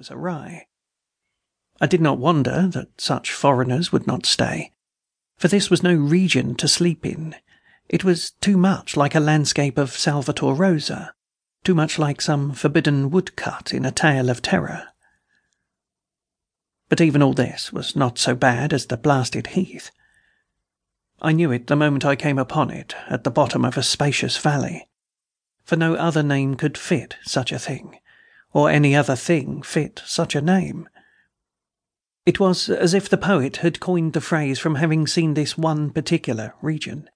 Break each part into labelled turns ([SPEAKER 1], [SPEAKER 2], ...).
[SPEAKER 1] was awry. I did not wonder that such foreigners would not stay, for this was no region to sleep in. It was too much like a landscape of Salvator Rosa, too much like some forbidden woodcut in a tale of terror. But even all this was not so bad as the blasted heath. I knew it the moment I came upon it at the bottom of a spacious valley, for no other name could fit such a thing, or any other thing fit such a name. It was as if the poet had coined the phrase from having seen this one particular region.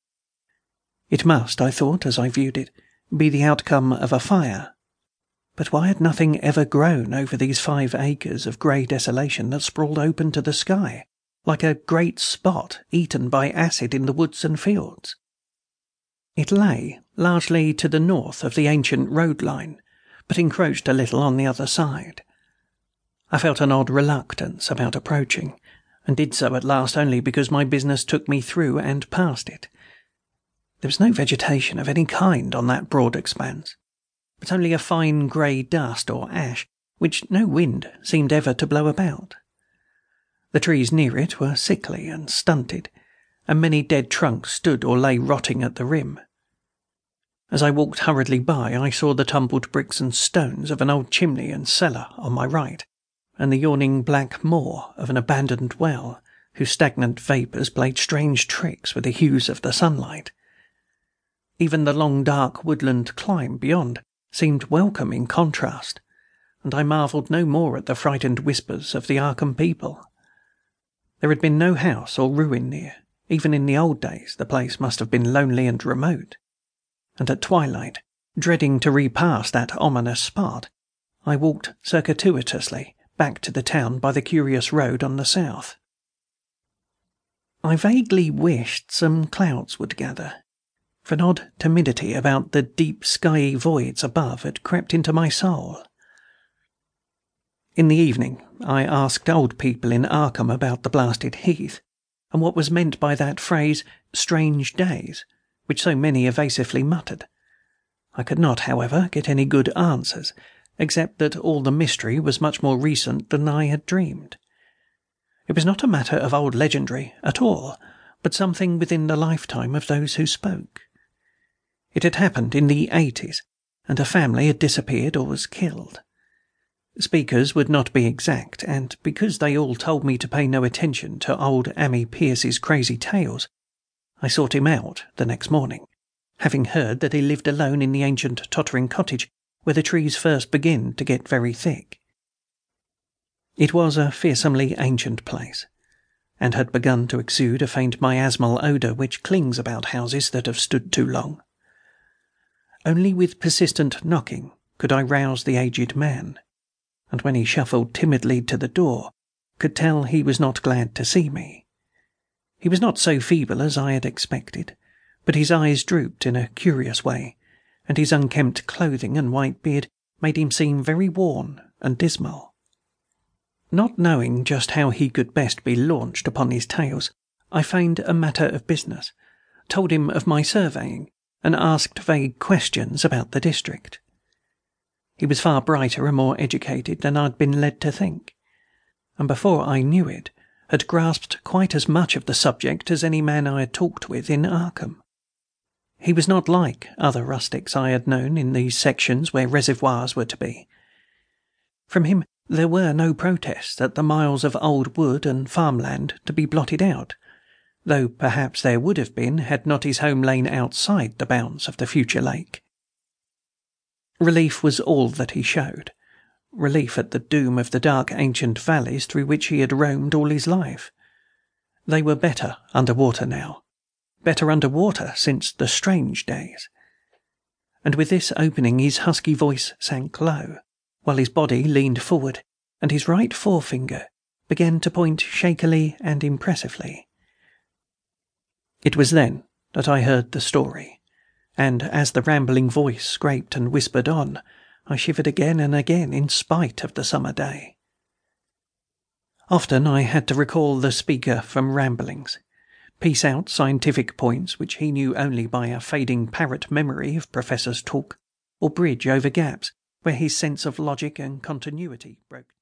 [SPEAKER 1] It must, I thought, as I viewed it, be the outcome of a fire. But why had nothing ever grown over these five acres of grey desolation that sprawled open to the sky, like a great spot eaten by acid in the woods and fields? It lay largely to the north of the ancient road line, but encroached a little on the other side. I felt an odd reluctance about approaching, and did so at last only because my business took me through and past it. There was no vegetation of any kind on that broad expanse, but only a fine grey dust or ash which no wind seemed ever to blow about. The trees near it were sickly and stunted, and many dead trunks stood or lay rotting at the rim. As I walked hurriedly by, I saw the tumbled bricks and stones of an old chimney and cellar on my right, and the yawning black maw of an abandoned well, whose stagnant vapors played strange tricks with the hues of the sunlight. Even the long dark woodland climb beyond seemed welcome in contrast, and I marveled no more at the frightened whispers of the Arkham people. There had been no house or ruin near; even in the old days the place must have been lonely and remote. And at twilight, dreading to repass that ominous spot, I walked circuitously back to the town by the curious road on the south. I vaguely wished some clouds would gather for an odd timidity about the deep skiey voids above had crept into my soul. In the evening, I asked old people in Arkham about the blasted heath, and what was meant by that phrase, strange days, which so many evasively muttered. I could not, however, get any good answers, except that all the mystery was much more recent than I had dreamed. It was not a matter of old legendary at all, but something within the lifetime of those who spoke. It had happened in the eighties, and a family had disappeared or was killed. Speakers would not be exact, and because they all told me to pay no attention to old Ammi Pierce's crazy tales, I sought him out the next morning, having heard that he lived alone in the ancient tottering cottage where the trees first begin to get very thick. It was a fearsomely ancient place, and had begun to exude a faint miasmal odor which clings about houses that have stood too long. Only with persistent knocking could I rouse the aged man, and when he shuffled timidly to the door, could tell he was not glad to see me. He was not so feeble as I had expected, but his eyes drooped in a curious way, and his unkempt clothing and white beard made him seem very worn and dismal. Not knowing just how he could best be launched upon his tales, I feigned a matter of business, told him of my surveying, and asked vague questions about the district. He was far brighter and more educated than I'd been led to think, and before I knew it, had grasped quite as much of the subject as any man I had talked with in Arkham. He was not like other rustics I had known in these sections where reservoirs were to be. From him there were no protests at the miles of old wood and farmland to be blotted out though perhaps there would have been had not his home lain outside the bounds of the future lake. Relief was all that he showed relief at the doom of the dark ancient valleys through which he had roamed all his life. They were better under water now, better under water since the strange days. And with this opening his husky voice sank low, while his body leaned forward, and his right forefinger began to point shakily and impressively. It was then that I heard the story, and as the rambling voice scraped and whispered on, I shivered again and again in spite of the summer day. Often I had to recall the speaker from ramblings, piece out scientific points which he knew only by a fading parrot memory of Professor's talk, or bridge over gaps where his sense of logic and continuity broke.